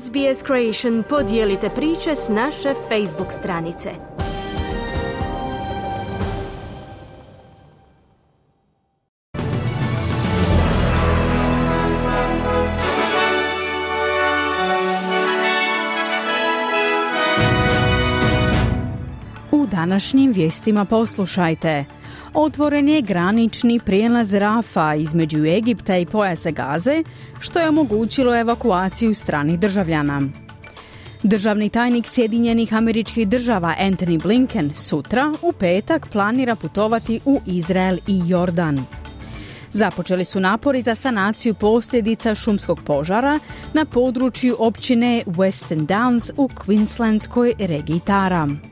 SBS Creation podijelite priče s naše Facebook stranice. U današnjim vijestima poslušajte. Otvoren je granični prijelaz Rafa između Egipta i pojasa Gaze, što je omogućilo evakuaciju stranih državljana. Državni tajnik Sjedinjenih američkih država Anthony Blinken sutra u petak planira putovati u Izrael i Jordan. Započeli su napori za sanaciju posljedica šumskog požara na području općine Western Downs u Queenslandskoj regiji Tara.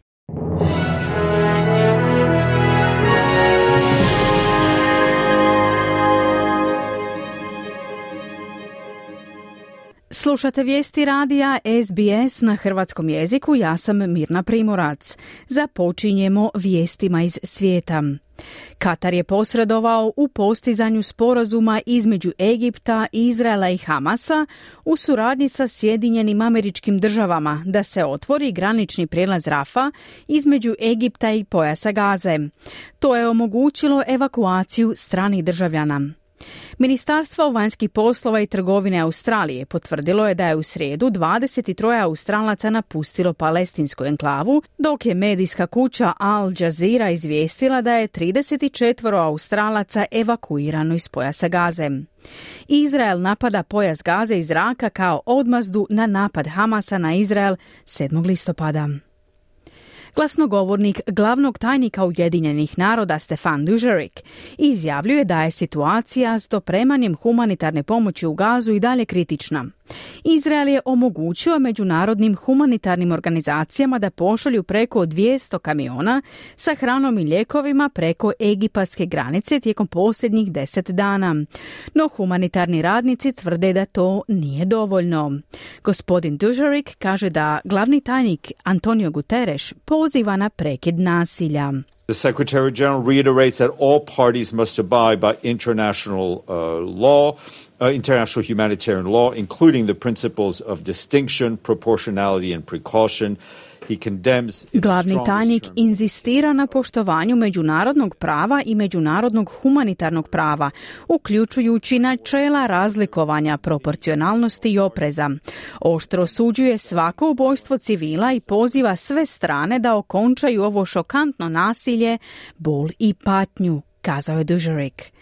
Slušate vijesti radija SBS na hrvatskom jeziku, ja sam Mirna Primorac. Započinjemo vijestima iz svijeta. Katar je posredovao u postizanju sporazuma između Egipta, Izraela i Hamasa u suradnji sa Sjedinjenim američkim državama da se otvori granični prijelaz Rafa između Egipta i pojasa Gaze. To je omogućilo evakuaciju stranih državljana. Ministarstvo vanjskih poslova i trgovine Australije potvrdilo je da je u srijedu 23 Australaca napustilo palestinsku enklavu, dok je medijska kuća Al Jazeera izvijestila da je 34 Australaca evakuirano iz pojasa Gaze. Izrael napada pojas Gaze iz zraka kao odmazdu na napad Hamasa na Izrael 7. listopada. Glasnogovornik glavnog tajnika Ujedinjenih naroda Stefan Dužerik izjavljuje da je situacija s dopremanjem humanitarne pomoći u Gazu i dalje kritična. Izrael je omogućio međunarodnim humanitarnim organizacijama da pošalju preko 200 kamiona sa hranom i lijekovima preko egipatske granice tijekom posljednjih deset dana. No humanitarni radnici tvrde da to nije dovoljno. Gospodin Dužarik kaže da glavni tajnik Antonio Guterres poziva na prekid nasilja. The Secretary General reiterates that all parties must abide by international uh, law, uh, international humanitarian law, including the principles of distinction, proportionality, and precaution. Glavni tajnik inzistira na poštovanju međunarodnog prava i međunarodnog humanitarnog prava, uključujući načela razlikovanja, proporcionalnosti i opreza. Oštro osuđuje svako ubojstvo civila i poziva sve strane da okončaju ovo šokantno nasilje, bol i patnju kazao je Dužerik.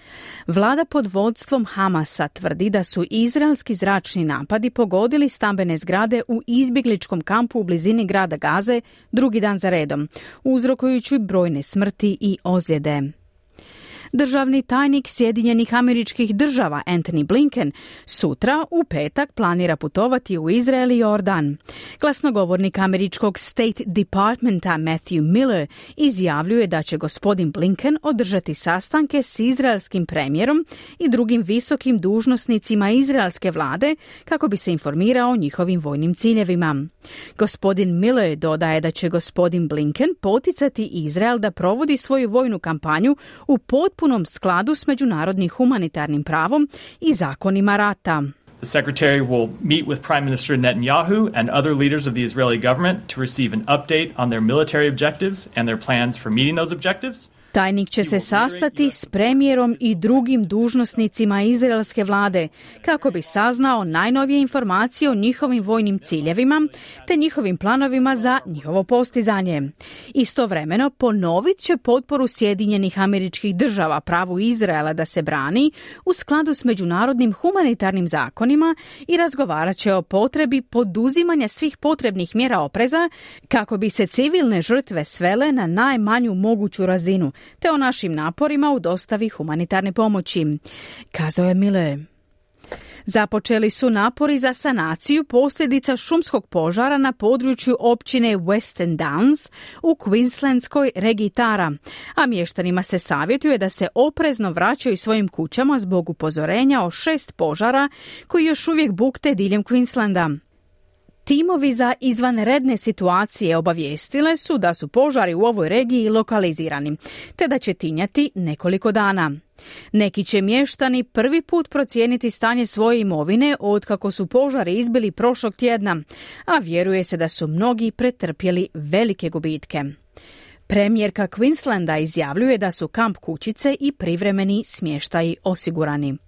Vlada pod vodstvom Hamasa tvrdi da su izraelski zračni napadi pogodili stambene zgrade u izbjegličkom kampu u blizini grada Gaze drugi dan za redom, uzrokujući brojne smrti i ozljede. Državni tajnik Sjedinjenih američkih država Anthony Blinken sutra u petak planira putovati u Izrael i Jordan. Glasnogovornik američkog State Departmenta Matthew Miller izjavljuje da će gospodin Blinken održati sastanke s izraelskim premijerom i drugim visokim dužnosnicima izraelske vlade kako bi se informirao o njihovim vojnim ciljevima. Gospodin Miller dodaje da će gospodin Blinken poticati Izrael da provodi svoju vojnu kampanju u pot potpunom skladu s međunarodnim humanitarnim pravom i zakonima rata. The Secretary will meet with Prime Minister Netanyahu and other leaders of the Israeli government to receive an update on their military objectives and their plans for meeting those objectives. Tajnik će se sastati s premijerom i drugim dužnosnicima izraelske vlade kako bi saznao najnovije informacije o njihovim vojnim ciljevima te njihovim planovima za njihovo postizanje. Istovremeno ponovit će potporu Sjedinjenih američkih država pravu Izraela da se brani u skladu s međunarodnim humanitarnim zakonima i razgovarat će o potrebi poduzimanja svih potrebnih mjera opreza kako bi se civilne žrtve svele na najmanju moguću razinu te o našim naporima u dostavi humanitarne pomoći. Kazao je Mile. Započeli su napori za sanaciju posljedica šumskog požara na području općine Western Downs u Queenslandskoj regiji Tara, a mještanima se savjetuje da se oprezno vraćaju svojim kućama zbog upozorenja o šest požara koji još uvijek bukte diljem Queenslanda. Timovi za izvanredne situacije obavijestile su da su požari u ovoj regiji lokalizirani, te da će tinjati nekoliko dana. Neki će mještani prvi put procijeniti stanje svoje imovine od kako su požari izbili prošlog tjedna, a vjeruje se da su mnogi pretrpjeli velike gubitke. Premijerka Queenslanda izjavljuje da su kamp kućice i privremeni smještaji osigurani.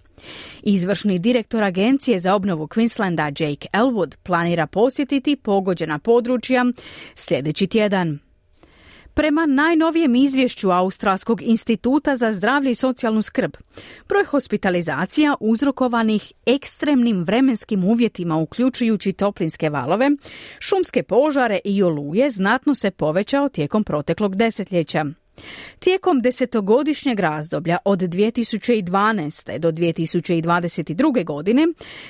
Izvršni direktor Agencije za obnovu Queenslanda Jake Elwood planira posjetiti pogođena područja sljedeći tjedan. Prema najnovijem izvješću Australskog instituta za zdravlje i socijalnu skrb, broj hospitalizacija uzrokovanih ekstremnim vremenskim uvjetima uključujući toplinske valove, šumske požare i oluje znatno se povećao tijekom proteklog desetljeća. Tijekom desetogodišnjeg razdoblja od 2012. do 2022. godine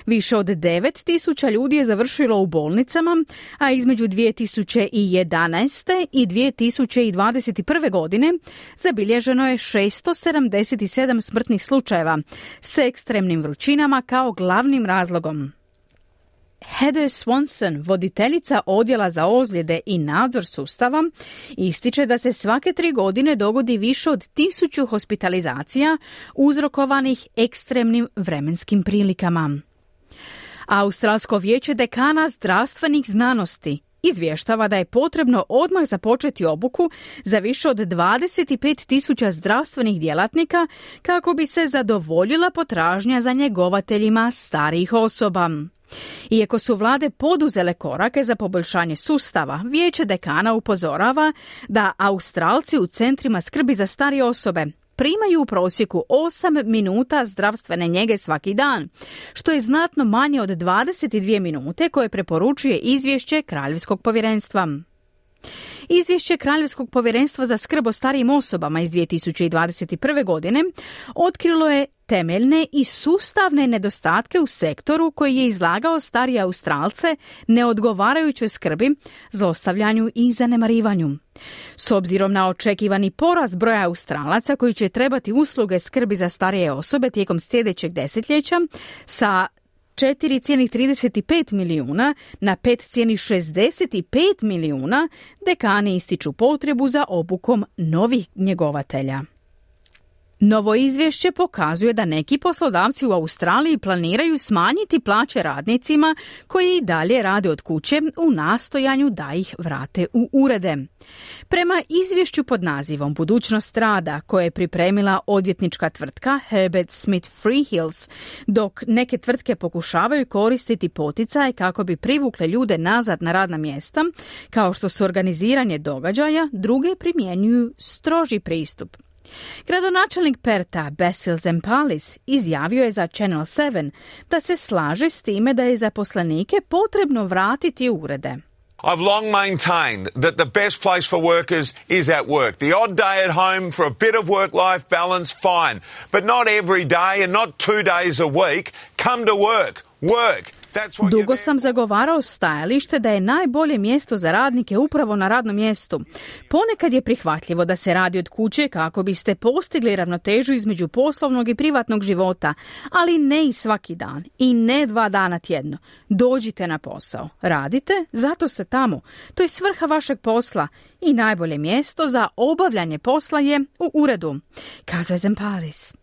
više od 9000 ljudi je završilo u bolnicama, a između 2011. i 2021. godine zabilježeno je 677 smrtnih slučajeva s ekstremnim vrućinama kao glavnim razlogom. Heather Swanson, voditeljica odjela za ozljede i nadzor sustava, ističe da se svake tri godine dogodi više od tisuću hospitalizacija uzrokovanih ekstremnim vremenskim prilikama. Australsko vijeće dekana zdravstvenih znanosti izvještava da je potrebno odmah započeti obuku za više od 25 tisuća zdravstvenih djelatnika kako bi se zadovoljila potražnja za njegovateljima starijih osoba. Iako su vlade poduzele korake za poboljšanje sustava, vijeće dekana upozorava da Australci u centrima skrbi za starije osobe primaju u prosjeku 8 minuta zdravstvene njege svaki dan, što je znatno manje od 22 minute koje preporučuje izvješće Kraljevskog povjerenstva. Izvješće Kraljevskog povjerenstva za skrb o starijim osobama iz 2021. godine otkrilo je temeljne i sustavne nedostatke u sektoru koji je izlagao starije Australce neodgovarajućoj skrbi, zlostavljanju i zanemarivanju. S obzirom na očekivani porast broja Australaca koji će trebati usluge skrbi za starije osobe tijekom sljedećeg desetljeća sa 4,35 milijuna na 5,65 milijuna dekani ističu potrebu za obukom novih njegovatelja. Novo izvješće pokazuje da neki poslodavci u Australiji planiraju smanjiti plaće radnicima koji i dalje rade od kuće u nastojanju da ih vrate u urede. Prema izvješću pod nazivom Budućnost rada koje je pripremila odvjetnička tvrtka Herbert Smith Freehills, dok neke tvrtke pokušavaju koristiti poticaje kako bi privukle ljude nazad na radna mjesta, kao što su organiziranje događaja, druge primjenjuju stroži pristup. Gradonačelnik Perta Basil Zempalis izjavio je za Channel 7 da se slaže s time da je zaposlenike potrebno vratiti urede. I've long maintained that the best place for workers is at work. The odd day at home for a bit of work life balance, fine. But not every day and not two days a week. Come to work. Work. Dugo sam zagovarao stajalište da je najbolje mjesto za radnike upravo na radnom mjestu. Ponekad je prihvatljivo da se radi od kuće kako biste postigli ravnotežu između poslovnog i privatnog života, ali ne i svaki dan i ne dva dana tjedno. Dođite na posao. Radite, zato ste tamo. To je svrha vašeg posla i najbolje mjesto za obavljanje posla je u uredu, kazuje Zempalis.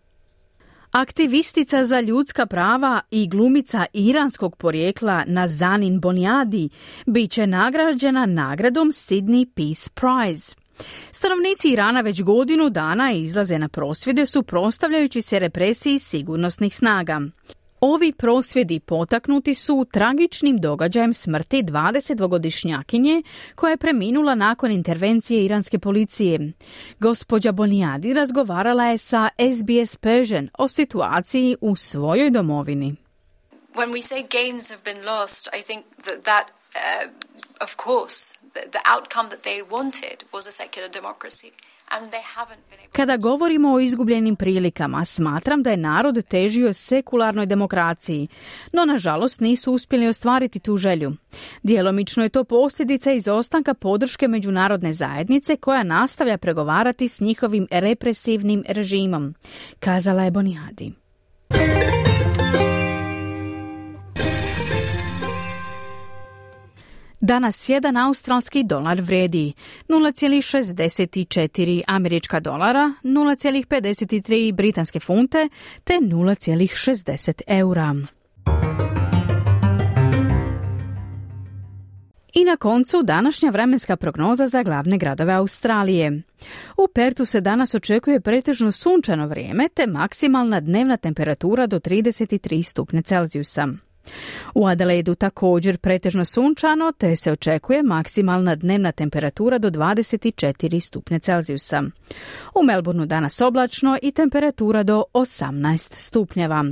Aktivistica za ljudska prava i glumica iranskog porijekla Nazanin Boniadi bit će nagrađena nagradom Sydney Peace Prize. Stanovnici Irana već godinu dana izlaze na prosvjede suprotstavljajući se represiji sigurnosnih snaga. Ovi prosvjedi potaknuti su tragičnim događajem smrti 22-godišnjakinje koja je preminula nakon intervencije iranske policije. Gospođa Bonijadi razgovarala je sa SBS Persian o situaciji u svojoj domovini. When we say gains have been lost, I think that that uh, of course the, the outcome that they wanted was a secular democracy. Kada govorimo o izgubljenim prilikama, smatram da je narod težio sekularnoj demokraciji, no nažalost nisu uspjeli ostvariti tu želju. Djelomično je to posljedica izostanka podrške međunarodne zajednice koja nastavlja pregovarati s njihovim represivnim režimom, kazala je Bonijadi. Danas jedan australski dolar vredi 0,64 američka dolara, 0,53 britanske funte te 0,60 eura. I na koncu današnja vremenska prognoza za glavne gradove Australije. U Pertu se danas očekuje pretežno sunčano vrijeme te maksimalna dnevna temperatura do 33 stupnje Celzijusa. U Adelaidu također pretežno sunčano, te se očekuje maksimalna dnevna temperatura do 24 stupnje Celzijusa. U Melbourneu danas oblačno i temperatura do 18 stupnjeva.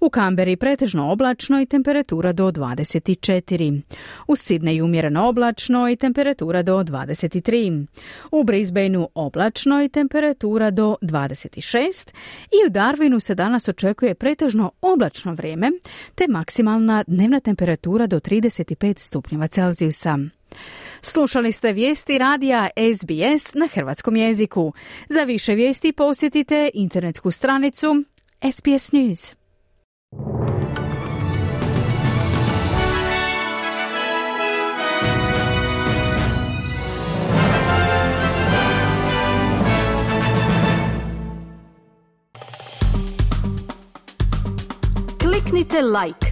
U Kamberi pretežno oblačno i temperatura do 24. U Sidneju umjereno oblačno i temperatura do 23. U Brisbaneu oblačno i temperatura do 26. I u Darwinu se danas očekuje pretežno oblačno vrijeme, te maksimalna maksimalna dnevna temperatura do 35 stupnjeva Celzijusa. Slušali ste vijesti radija SBS na hrvatskom jeziku. Za više vijesti posjetite internetsku stranicu SBS News. Kliknite like